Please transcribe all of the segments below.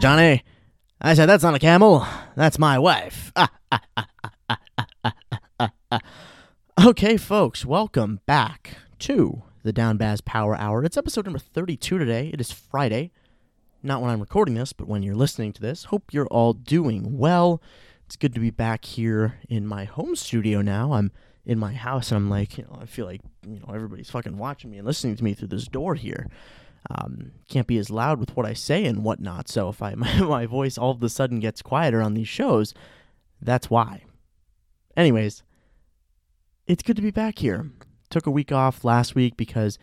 Johnny. I said, that's not a camel. That's my wife. okay, folks, welcome back to the Down Bazz Power Hour. It's episode number 32 today. It is Friday. Not when I'm recording this, but when you're listening to this. Hope you're all doing well. It's good to be back here in my home studio now. I'm in my house and I'm like, you know, I feel like, you know, everybody's fucking watching me and listening to me through this door here. Um, can't be as loud with what I say and whatnot. So if I my, my voice all of a sudden gets quieter on these shows, that's why. Anyways, it's good to be back here. Took a week off last week because,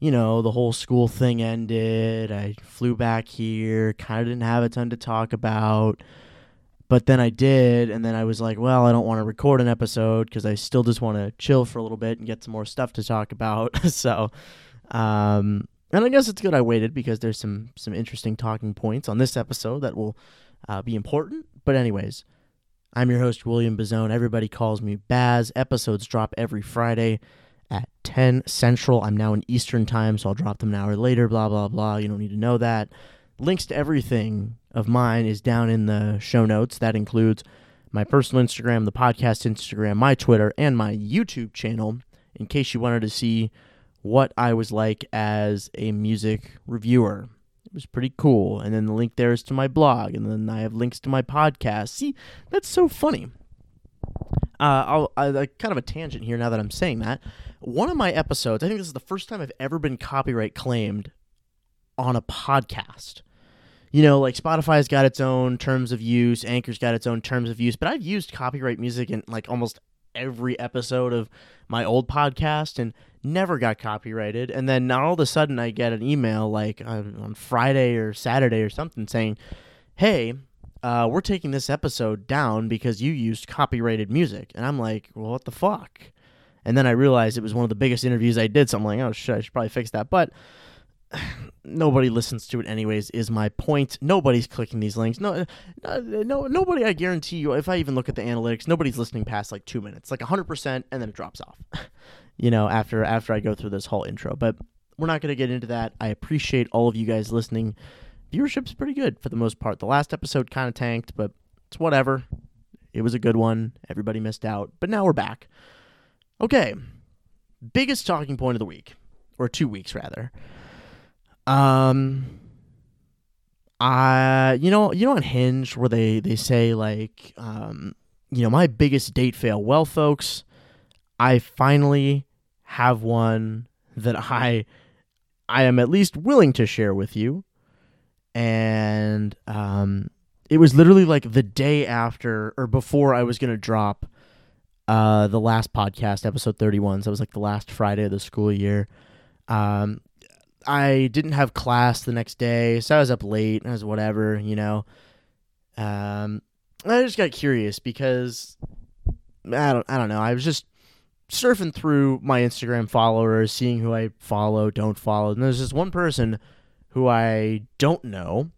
you know, the whole school thing ended. I flew back here, kind of didn't have a ton to talk about. But then I did, and then I was like, well, I don't want to record an episode because I still just want to chill for a little bit and get some more stuff to talk about. so, um, and I guess it's good I waited because there's some some interesting talking points on this episode that will uh, be important. But anyways, I'm your host William Bazone. Everybody calls me Bazz. Episodes drop every Friday at 10 Central. I'm now in Eastern time, so I'll drop them an hour later. Blah blah blah. You don't need to know that. Links to everything of mine is down in the show notes. That includes my personal Instagram, the podcast Instagram, my Twitter, and my YouTube channel. In case you wanted to see what I was like as a music reviewer. It was pretty cool. And then the link there is to my blog, and then I have links to my podcast. See, that's so funny. Uh, I'll, I, kind of a tangent here now that I'm saying that. One of my episodes, I think this is the first time I've ever been copyright claimed on a podcast you know, like Spotify's got its own terms of use, Anchor's got its own terms of use, but I've used copyright music in like almost every episode of my old podcast and never got copyrighted. And then all of a sudden I get an email like on Friday or Saturday or something saying, hey, uh, we're taking this episode down because you used copyrighted music. And I'm like, well, what the fuck? And then I realized it was one of the biggest interviews I did. So I'm like, oh shit, I should probably fix that. But nobody listens to it anyways is my point nobody's clicking these links no no nobody i guarantee you if i even look at the analytics nobody's listening past like two minutes like 100% and then it drops off you know after after i go through this whole intro but we're not going to get into that. I appreciate all of you guys listening. Viewership's pretty good for the most part. The last episode kind of tanked but it's whatever. It was a good one. Everybody missed out but now we're back. Okay biggest talking point of the week or two weeks rather. Um, I you know you know on Hinge where they they say like um you know my biggest date fail. Well, folks, I finally have one that I I am at least willing to share with you, and um it was literally like the day after or before I was gonna drop uh the last podcast episode 31 so it was like the last friday of the school year um I didn't have class the next day, so I was up late. I was whatever, you know. Um, I just got curious because I don't I don't know. I was just surfing through my Instagram followers, seeing who I follow, don't follow, and there's this one person who I don't know,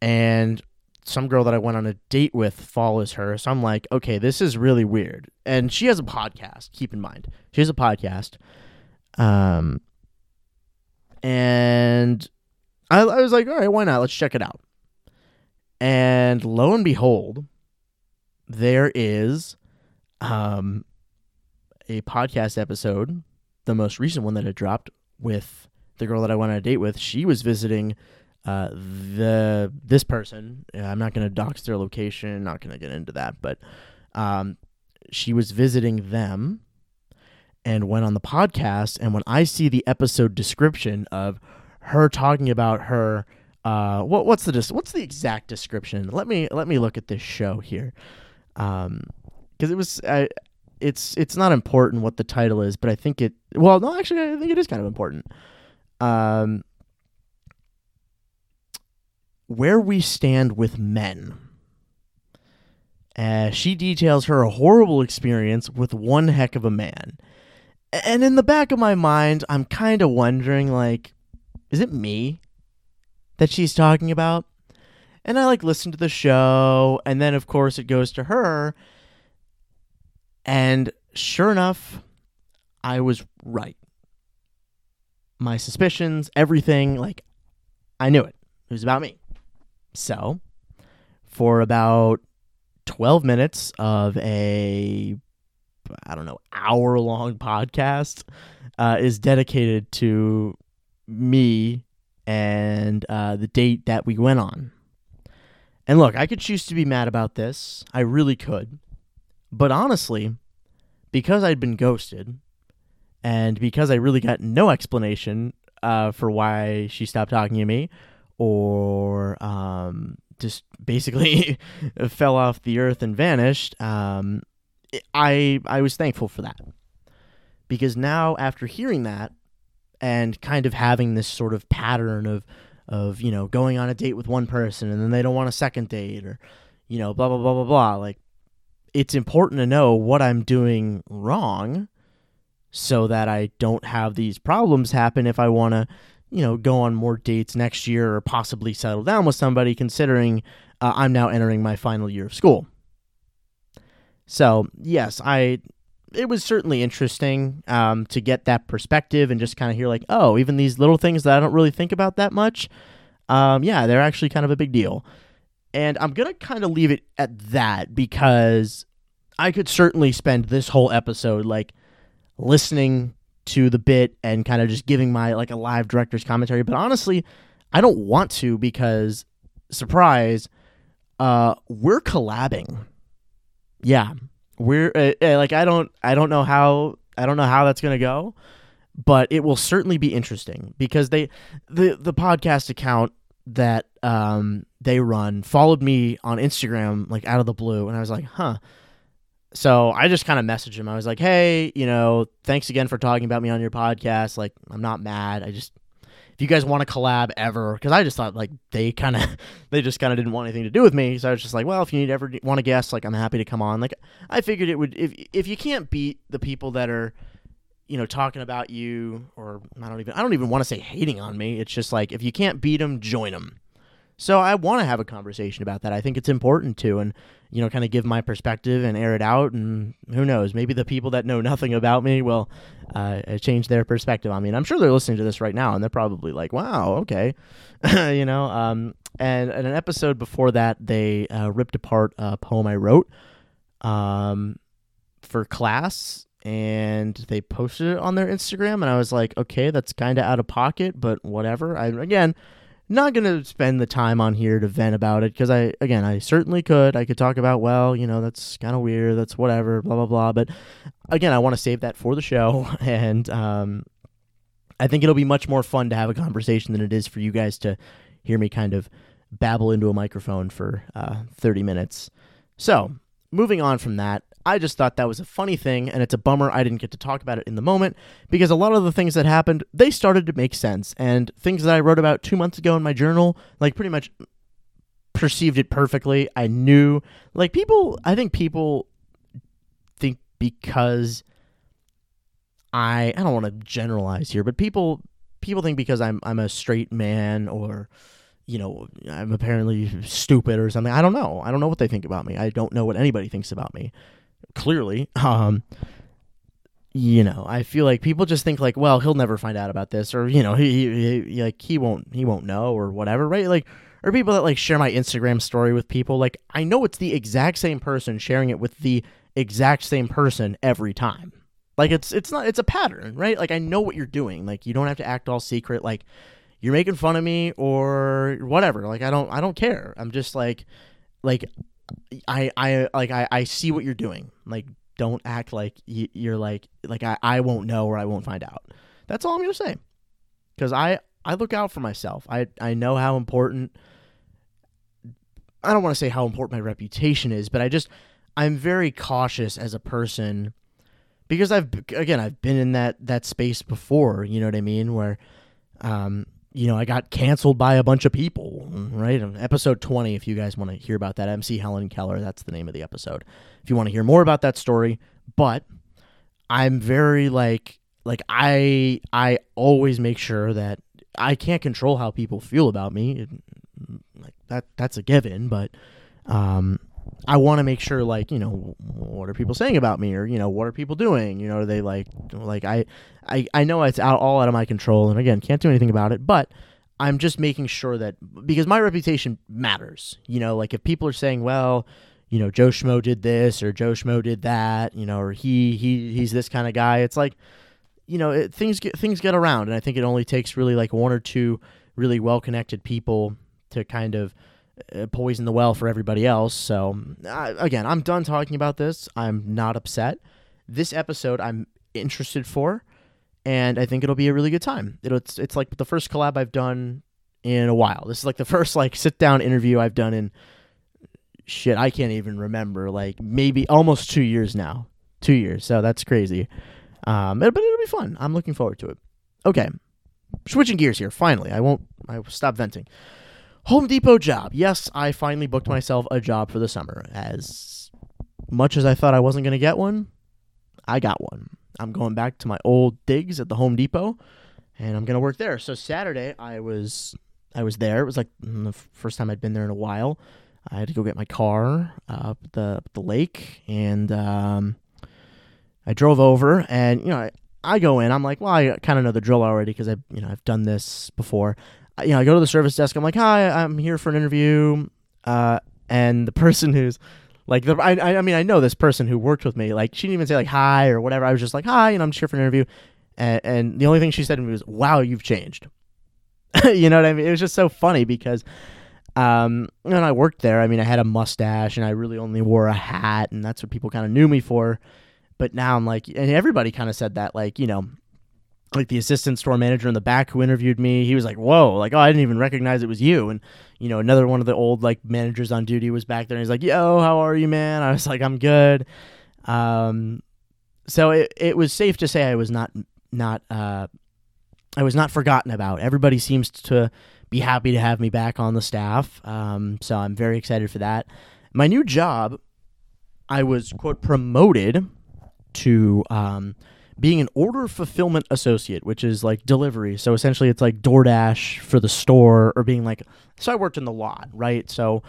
and some girl that I went on a date with follows her. So I'm like, okay, this is really weird. And she has a podcast. Keep in mind, she has a podcast. Um, and I, I was like, all right, why not? Let's check it out. And lo and behold, there is um, a podcast episode, the most recent one that had dropped with the girl that I went on a date with. She was visiting uh, the this person. I'm not going to dox their location. Not going to get into that, but um, she was visiting them and went on the podcast. And when I see the episode description of her talking about her, uh, what what's the what's the exact description? Let me let me look at this show here, um, because it was I, it's it's not important what the title is, but I think it. Well, no, actually, I think it is kind of important. Um, where we stand with men. Uh, she details her horrible experience with one heck of a man and in the back of my mind, I'm kind of wondering, like, is it me that she's talking about? And I like listen to the show, and then of course it goes to her. And sure enough, I was right. My suspicions, everything, like, I knew it. It was about me. So, for about 12 minutes of a I don't know, hour long podcast uh, is dedicated to me and uh, the date that we went on. And look, I could choose to be mad about this. I really could. But honestly, because I'd been ghosted and because I really got no explanation uh, for why she stopped talking to me or um, just basically fell off the earth and vanished, um, I I was thankful for that. Because now after hearing that and kind of having this sort of pattern of of you know going on a date with one person and then they don't want a second date or you know blah blah blah blah blah like it's important to know what I'm doing wrong so that I don't have these problems happen if I want to you know go on more dates next year or possibly settle down with somebody considering uh, I'm now entering my final year of school. So, yes, I it was certainly interesting um, to get that perspective and just kind of hear like, oh, even these little things that I don't really think about that much, um, yeah, they're actually kind of a big deal. And I'm gonna kind of leave it at that because I could certainly spend this whole episode like listening to the bit and kind of just giving my like a live director's commentary. But honestly, I don't want to because surprise, uh, we're collabing. Yeah, we're uh, uh, like I don't I don't know how I don't know how that's gonna go, but it will certainly be interesting because they the the podcast account that um they run followed me on Instagram like out of the blue and I was like, huh. So I just kind of messaged him. I was like, hey, you know, thanks again for talking about me on your podcast. Like, I'm not mad. I just if you guys want to collab ever, because I just thought like they kind of they just kind of didn't want anything to do with me. So I was just like, well, if you need ever want to guest, like I'm happy to come on. Like I figured it would if if you can't beat the people that are you know talking about you or I don't even I don't even want to say hating on me. It's just like if you can't beat them, join them. So I want to have a conversation about that. I think it's important to, and you know, kind of give my perspective and air it out. And who knows, maybe the people that know nothing about me will uh, change their perspective on me. And I'm sure they're listening to this right now, and they're probably like, "Wow, okay," you know. Um, and in an episode before that, they uh, ripped apart a poem I wrote um, for class and they posted it on their Instagram and I was like, okay, that's kind of out of pocket, but whatever. I again, not going to spend the time on here to vent about it because I, again, I certainly could. I could talk about, well, you know, that's kind of weird. That's whatever, blah, blah, blah. But again, I want to save that for the show. And um, I think it'll be much more fun to have a conversation than it is for you guys to hear me kind of babble into a microphone for uh, 30 minutes. So, moving on from that, I just thought that was a funny thing, and it's a bummer I didn't get to talk about it in the moment because a lot of the things that happened they started to make sense, and things that I wrote about two months ago in my journal, like pretty much perceived it perfectly. I knew, like people, I think people think because I I don't want to generalize here, but people people think because I'm I'm a straight man or you know, I'm apparently stupid or something. I don't know. I don't know what they think about me. I don't know what anybody thinks about me clearly. Um, you know, I feel like people just think like, well, he'll never find out about this, or you know, he, he, he like he won't he won't know or whatever, right? Like, or people that like share my Instagram story with people, like I know it's the exact same person sharing it with the exact same person every time. Like it's it's not it's a pattern, right? Like I know what you're doing. Like you don't have to act all secret. Like you're making fun of me or whatever. Like I don't I don't care. I'm just like like I I like I, I see what you're doing. Like don't act like you're like like I, I won't know or I won't find out. That's all I'm gonna say. Because I I look out for myself. I I know how important. I don't want to say how important my reputation is, but I just I'm very cautious as a person because I've again I've been in that that space before. You know what I mean? Where um, you know, I got canceled by a bunch of people, right? Episode 20, if you guys want to hear about that, MC Helen Keller, that's the name of the episode. If you want to hear more about that story, but I'm very like, like I, I always make sure that I can't control how people feel about me. Like that, that's a given, but, um, I want to make sure, like, you know, what are people saying about me, or you know, what are people doing? You know, are they like, like I, I, I know it's out all out of my control, and again, can't do anything about it. But I'm just making sure that because my reputation matters. You know, like if people are saying, well, you know, Joe Schmo did this or Joe Schmo did that, you know, or he he he's this kind of guy. It's like, you know, it, things get things get around, and I think it only takes really like one or two really well connected people to kind of poison the well for everybody else. So uh, again, I'm done talking about this. I'm not upset. This episode I'm interested for, and I think it'll be a really good time. It'll, it's it's like the first collab I've done in a while. This is like the first like sit down interview I've done in shit, I can't even remember. Like maybe almost two years now. Two years. So that's crazy. Um, but it'll be fun. I'm looking forward to it. Okay. Switching gears here. Finally, I won't. I will stop venting. Home Depot job. Yes, I finally booked myself a job for the summer. As much as I thought I wasn't going to get one, I got one. I'm going back to my old digs at the Home Depot, and I'm going to work there. So Saturday, I was I was there. It was like the first time I'd been there in a while. I had to go get my car up the up the lake, and um, I drove over. And you know, I, I go in. I'm like, well, I kind of know the drill already because I, you know, I've done this before. You know, I go to the service desk. I'm like, hi, I'm here for an interview. Uh, and the person who's like, the, I, I mean, I know this person who worked with me. Like, she didn't even say like hi or whatever. I was just like, hi, and I'm just here for an interview. And, and the only thing she said to me was, wow, you've changed. you know what I mean? It was just so funny because um, I worked there. I mean, I had a mustache and I really only wore a hat, and that's what people kind of knew me for. But now I'm like, and everybody kind of said that, like, you know, like the assistant store manager in the back who interviewed me, he was like, "Whoa!" Like, oh, I didn't even recognize it was you. And you know, another one of the old like managers on duty was back there, and he's like, "Yo, how are you, man?" I was like, "I'm good." Um, so it it was safe to say I was not not uh, I was not forgotten about. Everybody seems to be happy to have me back on the staff. Um, so I'm very excited for that. My new job, I was quote promoted to um, being an order fulfillment associate, which is like delivery. So essentially, it's like DoorDash for the store, or being like. So I worked in the lot, right? So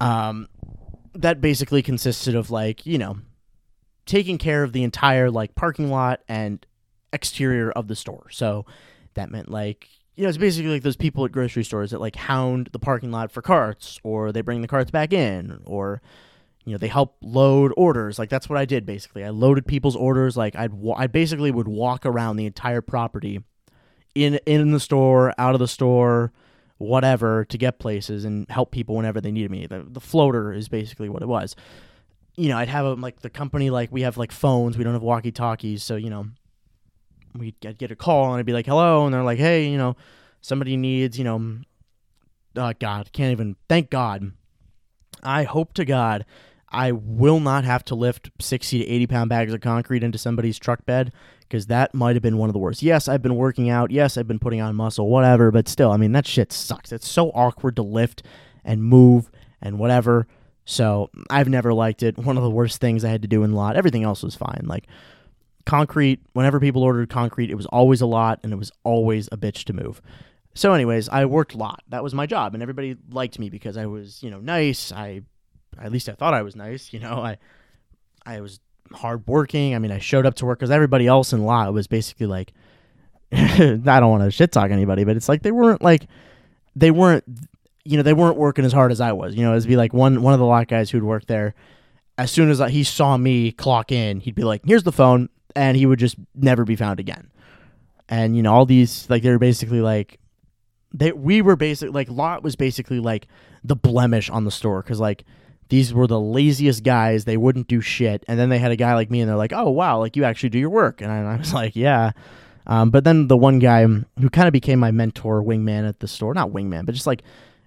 um, that basically consisted of like you know taking care of the entire like parking lot and exterior of the store. So that meant like you know, it's basically like those people at grocery stores that like hound the parking lot for carts, or they bring the carts back in, or you know, they help load orders. Like that's what I did basically. I loaded people's orders. Like I'd wa- I basically would walk around the entire property, in in the store, out of the store, whatever, to get places and help people whenever they needed me. The, the floater is basically what it was. You know, I'd have a, like the company like we have like phones. We don't have walkie talkies, so you know we'd get, get a call and I'd be like, hello. And they're like, hey, you know, somebody needs, you know, uh, God, can't even, thank God. I hope to God I will not have to lift 60 to 80 pound bags of concrete into somebody's truck bed because that might have been one of the worst. Yes, I've been working out. Yes, I've been putting on muscle, whatever, but still, I mean, that shit sucks. It's so awkward to lift and move and whatever. So I've never liked it. One of the worst things I had to do in lot. Everything else was fine. Like concrete, whenever people ordered concrete, it was always a lot and it was always a bitch to move. So, anyways, I worked a lot. That was my job, and everybody liked me because I was, you know, nice. I, at least I thought I was nice. You know, I, I was hardworking. I mean, I showed up to work because everybody else in lot was basically like, I don't want to shit talk anybody, but it's like they weren't like, they weren't, you know, they weren't working as hard as I was. You know, it'd be like one one of the lot guys who'd work there. As soon as he saw me clock in, he'd be like, "Here's the phone and he would just never be found again. And you know, all these like they were basically like they we were basically like Lot was basically like the blemish on the store because like these were the laziest guys. They wouldn't do shit, and then they had a guy like me, and they're like, "Oh wow, like you actually do your work." And I, and I was like, "Yeah." Um, but then the one guy who kind of became my mentor, wingman at the store, not wingman, but just like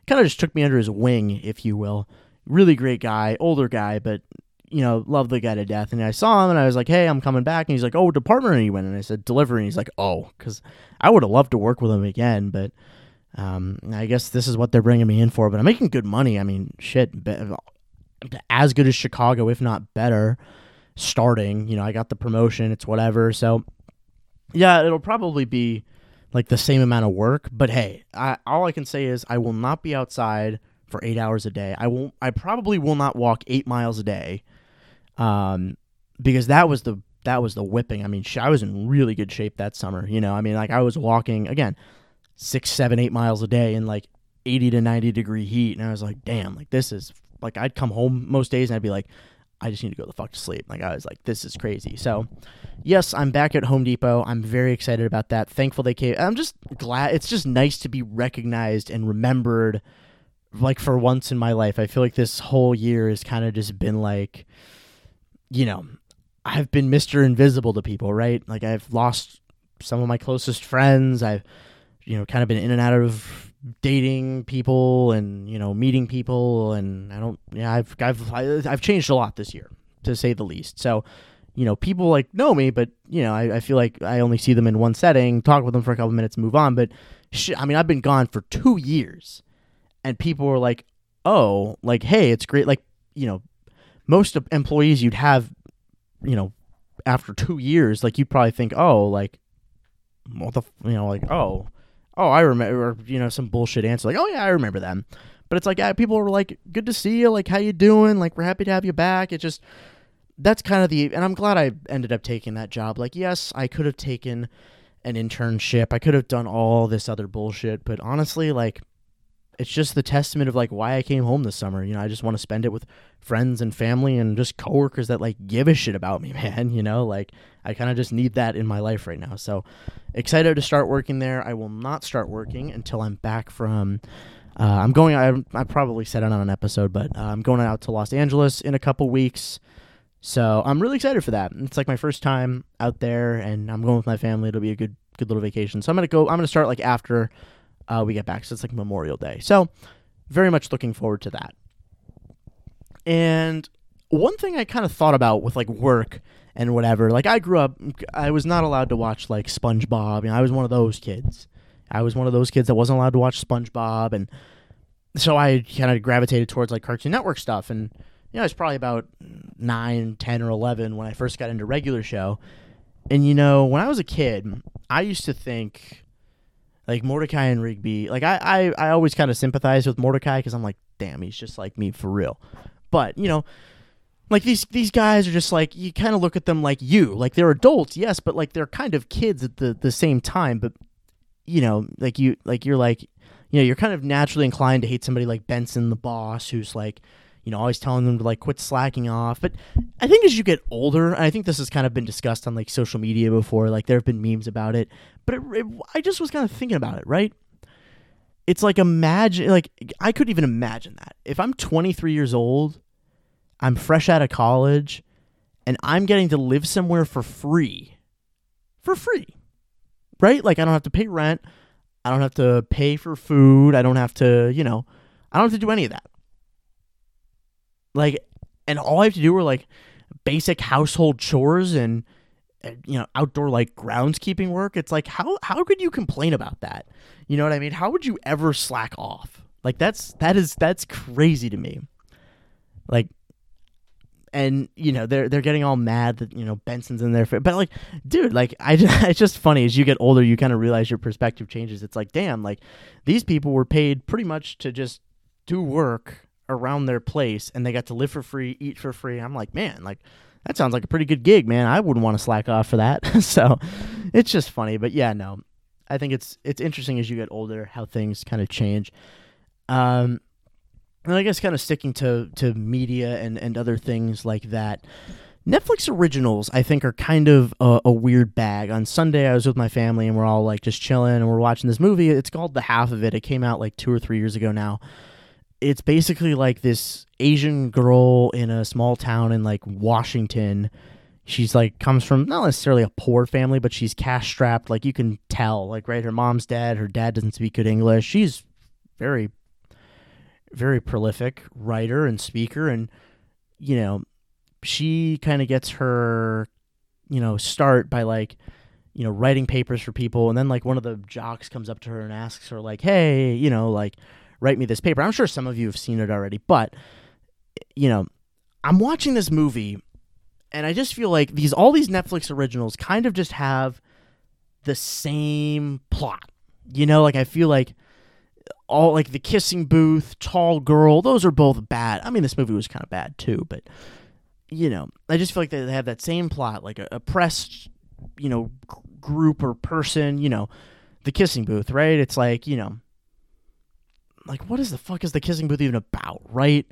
kind of just took me under his wing, if you will. Really great guy, older guy, but you know, love the guy to death. And I saw him and I was like, hey, I'm coming back. And he's like, oh, department are you in? And I said, delivery. And he's like, oh, because I would have loved to work with him again. But um, I guess this is what they're bringing me in for. But I'm making good money. I mean, shit, as good as Chicago, if not better, starting. You know, I got the promotion. It's whatever. So, yeah, it'll probably be like the same amount of work. But hey, I, all I can say is I will not be outside for eight hours a day. I won't. I probably will not walk eight miles a day um, because that was the that was the whipping. I mean, I was in really good shape that summer. You know, I mean, like I was walking again, six, seven, eight miles a day in like 80 to 90 degree heat. And I was like, damn, like this is like I'd come home most days and I'd be like, I just need to go the fuck to sleep. Like I was like, this is crazy. So, yes, I'm back at Home Depot. I'm very excited about that. Thankful they came. I'm just glad. It's just nice to be recognized and remembered. Like for once in my life, I feel like this whole year has kind of just been like, you know, I've been Mister Invisible to people, right? Like I've lost some of my closest friends. I've, you know, kind of been in and out of dating people and you know meeting people and I don't yeah I've I've I've changed a lot this year to say the least. So you know people like know me, but you know I, I feel like I only see them in one setting, talk with them for a couple minutes, move on. But shit, I mean I've been gone for two years, and people were like, oh, like hey, it's great. Like you know most employees you'd have, you know, after two years, like you'd probably think, oh, like what the you know like oh oh, I remember, you know, some bullshit answer like, oh yeah, I remember them. But it's like yeah, people were like, good to see you, like how you doing, like we're happy to have you back. It just that's kind of the, and I'm glad I ended up taking that job. Like yes, I could have taken an internship, I could have done all this other bullshit, but honestly, like it's just the testament of like why I came home this summer. You know, I just want to spend it with friends and family and just coworkers that like give a shit about me, man. You know, like I kind of just need that in my life right now. So excited to start working there. I will not start working until I'm back from. Uh, I'm going. I, I probably said it on an episode, but uh, I'm going out to Los Angeles in a couple weeks. So I'm really excited for that. It's like my first time out there, and I'm going with my family. It'll be a good, good little vacation. So I'm gonna go. I'm gonna start like after uh, we get back. So it's like Memorial Day. So very much looking forward to that. And one thing I kind of thought about with like work and whatever, like I grew up, I was not allowed to watch like SpongeBob. You know, I was one of those kids. I was one of those kids that wasn't allowed to watch SpongeBob, and so I kind of gravitated towards like Cartoon Network stuff. And you know, I was probably about nine, ten, or eleven when I first got into regular show. And you know, when I was a kid, I used to think like Mordecai and Rigby. Like I, I, I always kind of sympathize with Mordecai because I'm like, damn, he's just like me for real. But you know, like these these guys are just like you kind of look at them like you, like they're adults, yes, but like they're kind of kids at the the same time. But you know, like you, like you're like, you know, you're kind of naturally inclined to hate somebody like Benson, the boss, who's like you know, always telling them to like quit slacking off. But I think as you get older, I think this has kind of been discussed on like social media before. Like there have been memes about it. But it, it, I just was kind of thinking about it, right? It's like imagine, like I couldn't even imagine that if I'm 23 years old, I'm fresh out of college, and I'm getting to live somewhere for free, for free, right? Like I don't have to pay rent. I don't have to pay for food. I don't have to, you know, I don't have to do any of that. Like, and all I have to do are like basic household chores and uh, you know outdoor like groundskeeping work. It's like how how could you complain about that? You know what I mean? How would you ever slack off? Like that's that is that's crazy to me. Like and you know they're they're getting all mad that you know Benson's in there but like dude like I it's just funny as you get older you kind of realize your perspective changes it's like damn like these people were paid pretty much to just do work around their place and they got to live for free, eat for free. I'm like, man, like that sounds like a pretty good gig, man. I wouldn't want to slack off for that. so it's just funny, but yeah, no. I think it's it's interesting as you get older how things kind of change. Um and I guess kind of sticking to to media and and other things like that. Netflix originals, I think, are kind of a, a, weird bag. On Sunday, I was with my family and we're all like just chilling and we're watching this movie. It's called The Half of It. It came out like two or three years ago now it's basically like this Asian girl in a small town in like Washington. She's like comes from not necessarily a poor family, but she's cash strapped. Like you can tell, like right, her mom's dead. Her dad doesn't speak good English. She's very, very prolific writer and speaker, and you know, she kind of gets her, you know, start by like, you know, writing papers for people, and then like one of the jocks comes up to her and asks her like, hey, you know, like write me this paper. I'm sure some of you have seen it already, but you know, I'm watching this movie and I just feel like these all these Netflix originals kind of just have the same plot. You know, like I feel like all like the kissing booth, tall girl, those are both bad. I mean, this movie was kind of bad too, but you know, I just feel like they have that same plot, like a oppressed, you know, group or person, you know, the kissing booth, right? It's like, you know, like what is the fuck is the kissing booth even about, right?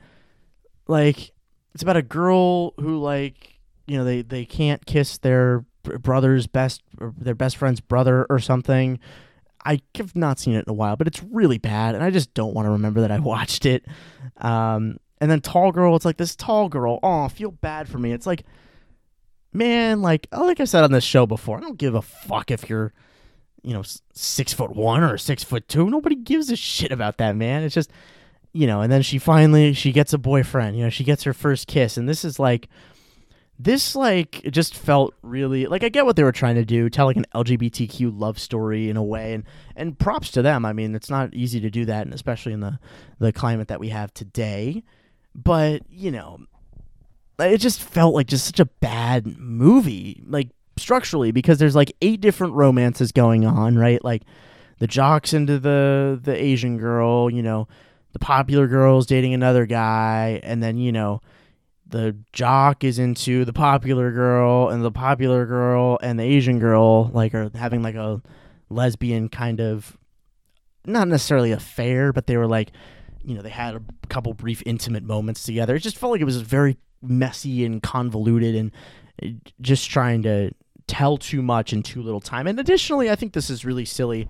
Like it's about a girl who like, you know, they they can't kiss their brother's best their best friend's brother or something. I have not seen it in a while, but it's really bad, and I just don't want to remember that I watched it. Um, and then tall girl, it's like this tall girl. Oh, feel bad for me. It's like, man, like like I said on this show before, I don't give a fuck if you're, you know, six foot one or six foot two. Nobody gives a shit about that, man. It's just, you know. And then she finally she gets a boyfriend. You know, she gets her first kiss, and this is like this like just felt really like I get what they were trying to do, tell like an LGBTQ love story in a way, and and props to them. I mean, it's not easy to do that, and especially in the the climate that we have today. But you know, it just felt like just such a bad movie, like structurally, because there's like eight different romances going on, right? Like the jocks into the the Asian girl, you know, the popular girl's dating another guy, and then you know the jock is into the popular girl and the popular girl and the Asian girl like are having like a lesbian kind of not necessarily affair, but they were like, you know, they had a couple brief intimate moments together. It just felt like it was very messy and convoluted and uh, just trying to tell too much in too little time. And additionally, I think this is really silly.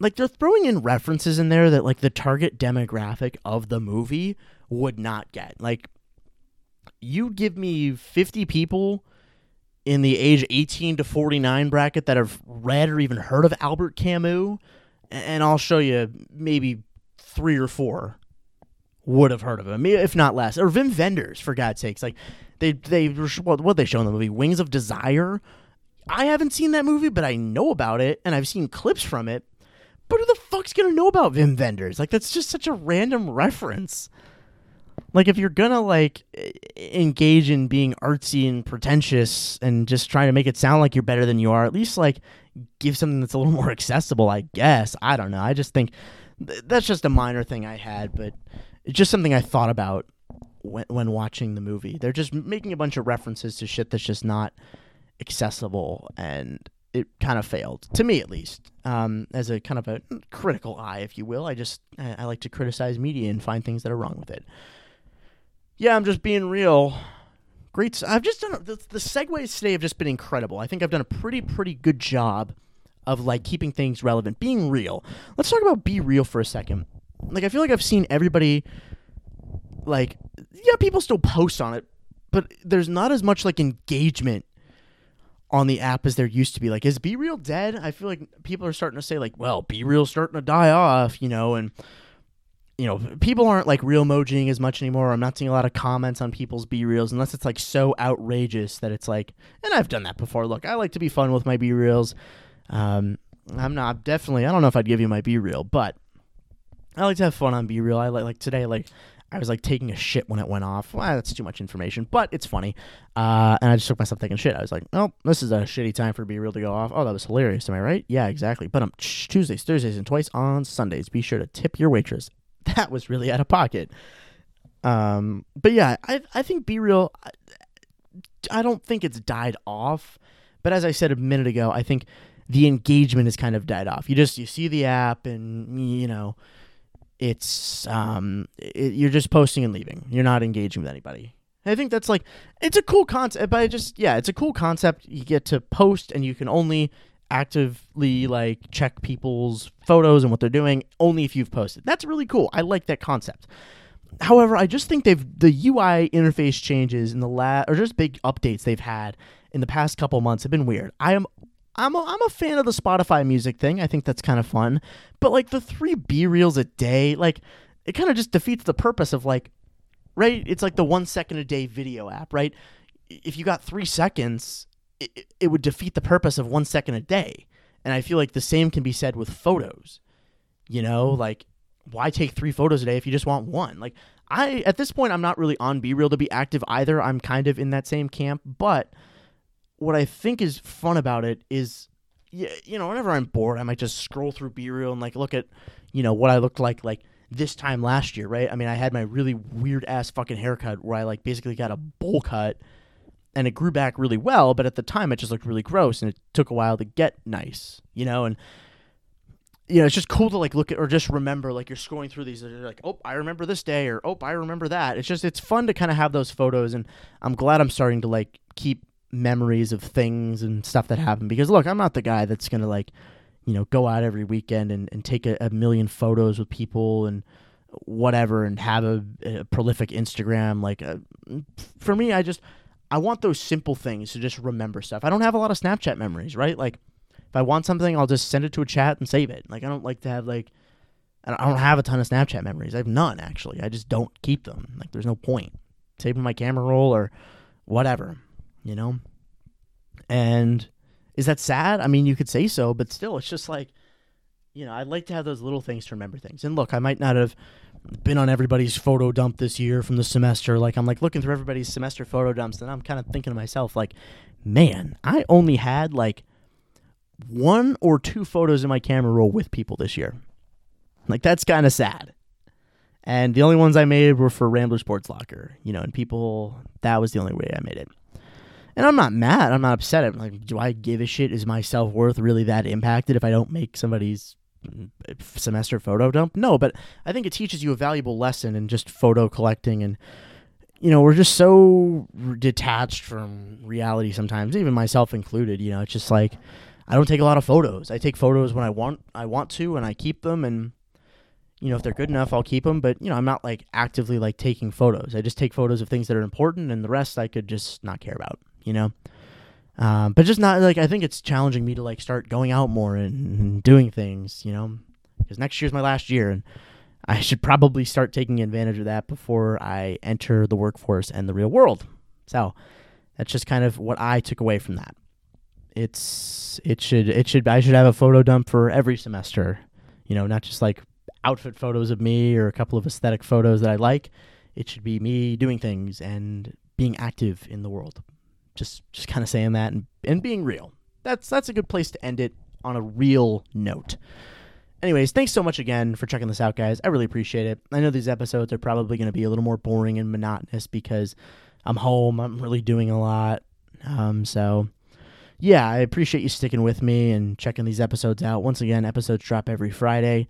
Like they're throwing in references in there that like the target demographic of the movie would not get. Like you give me 50 people in the age 18 to 49 bracket that have read or even heard of Albert Camus, and I'll show you maybe three or four would have heard of him, if not less. Or Wim Wenders, for God's sakes. Like, they, they, what they show in the movie? Wings of Desire. I haven't seen that movie, but I know about it, and I've seen clips from it. But who the fuck's gonna know about Wim Wenders? Like, that's just such a random reference like if you're gonna like engage in being artsy and pretentious and just trying to make it sound like you're better than you are at least like give something that's a little more accessible i guess i don't know i just think th- that's just a minor thing i had but it's just something i thought about when, when watching the movie they're just making a bunch of references to shit that's just not accessible and it kind of failed to me at least um, as a kind of a critical eye if you will i just I, like to criticize media and find things that are wrong with it yeah, I'm just being real. Great. I've just done the, the segues today have just been incredible. I think I've done a pretty pretty good job of like keeping things relevant, being real. Let's talk about BeReal for a second. Like I feel like I've seen everybody like yeah, people still post on it, but there's not as much like engagement on the app as there used to be. Like, is BeReal dead? I feel like people are starting to say like, well, BeReal starting to die off, you know, and you know, people aren't like real emojiing as much anymore. I'm not seeing a lot of comments on people's BeReals unless it's like so outrageous that it's like, and I've done that before. Look, I like to be fun with my BeReals. Um, I'm not definitely, I don't know if I'd give you my BeReal, but I like to have fun on BeReal. I like, like today, like, I was like taking a shit when it went off. Well, that's too much information, but it's funny. Uh, and I just took myself taking shit. I was like, oh, this is a shitty time for BeReal to go off. Oh, that was hilarious. Am I right? Yeah, exactly. But um, Tuesdays, Thursdays, and twice on Sundays. Be sure to tip your waitress. that was really out of pocket. Um, but yeah, I I think BeReal. I, I don't think it's died off, but as I said a minute ago, I think the engagement has kind of died off. You just you see the app and you know it's um it, you're just posting and leaving. You're not engaging with anybody. I think that's like it's a cool concept, but I just yeah, it's a cool concept. You get to post and you can only actively like check people's photos and what they're doing only if you've posted. That's really cool. I like that concept. However, I just think they've the UI interface changes in the last or just big updates they've had in the past couple months have been weird. I am I'm a, I'm a fan of the Spotify music thing. I think that's kind of fun. But like the 3 BeReals a day, like it kind of just defeats the purpose of like right? It's like the 1 second a day video app, right? If you got 3 seconds, it, it would defeat the purpose of one second a day. And I feel like the same can be said with photos. You know, like why take three photos a day if you just want one? Like I at this point I'm not really on BeReal to be active either. I'm kind of in that same camp, but what I think is fun about it is you know, whenever I'm bored, I might just scroll through BeReal and like look at, you know, what I looked like like this time last year, right? I mean, I had my really weird ass fucking haircut where I like basically got a bowl cut and it grew back really well, but at the time it just looked really gross and it took a while to get nice, you know, and you know, it's just cool to like look at or just remember like you're scrolling through these and you're like, oh, I remember this day or oh, I remember that. It's just it's fun to kind of have those photos, and I'm glad I'm starting to like keep memories of things and stuff that happened because look, I'm not the guy that's gonna like, you know, go out every weekend and, and take a, a million photos with people and whatever and have a, a prolific Instagram. Like, uh, for me, I just I want those simple things to just remember stuff. I don't have a lot of Snapchat memories, right? Like, if I want something, I'll just send it to a chat and save it. Like, I don't like to have like I don't have a ton of Snapchat memories. I have none actually. I just don't keep them. Like, there's no point. saving my camera roll or whatever, you know. And is that sad? I mean, you could say so, but still, it's just like you know, I'd like to have those little things to remember things. And look, I might not have been on everybody's photo dump this year from the semester. Like I'm like looking through everybody's semester photo dumps and I'm kind of thinking to myself like, man, I only had like one or two photos in my camera roll with people this year. Like that's kind of sad. And the only ones I made were for Rambler Sports Locker, you know, and people that was the only way I made it. And I'm not mad. I'm not upset. I'm like, do I give a shit? Is my self worth really that impacted if I don't make somebody's mm, semester photo dump. No, but I think it teaches you a valuable lesson in just photo collecting and you know, we're just so detached from reality sometimes, even myself included, you know, it's just like I don't take a lot of photos. I take photos when I want I want to and I keep them and you know, if they're good enough, I'll keep them, but you know, I'm not like actively like taking photos. I just take photos of things that are important and the rest I could just not care about, you know. Um, but just not like I think it's challenging me to like start going out more and, and doing things, you know, because next year's my last year and I should probably start taking advantage of that before I enter the workforce and the real world. So that's just kind of what I took away from that. It's it should it should I should have a photo dump for every semester, you know, not just like outfit photos of me or a couple of aesthetic photos that I like. It should be me doing things and being active in the world just just kind of saying that and, and being real. That's that's a good place to end it on a real note. Anyways, thanks so much again for checking this out, guys. I really appreciate it. I know these episodes are probably going to be a little more boring and monotonous because I'm home. I'm really doing a lot. Um, so yeah, I appreciate you sticking with me and checking these episodes out. Once again, episodes drop every Friday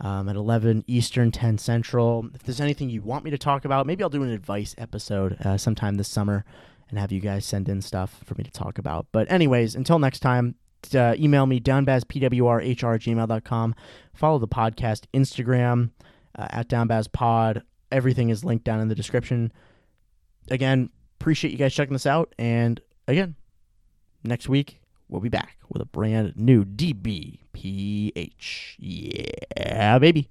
um, at 11 Eastern, 10 Central. If there's anything you want me to talk about, maybe I'll do an advice episode uh, sometime this summer and have you guys send in stuff for me to talk about. But, anyways, until next time, uh, email me, downbazpwrhr@gmail.com. Follow the podcast Instagram uh, at downbazzpod. Everything is linked down in the description. Again, appreciate you guys checking this out. And again, next week, we'll be back with a brand new DBPH. Yeah, baby.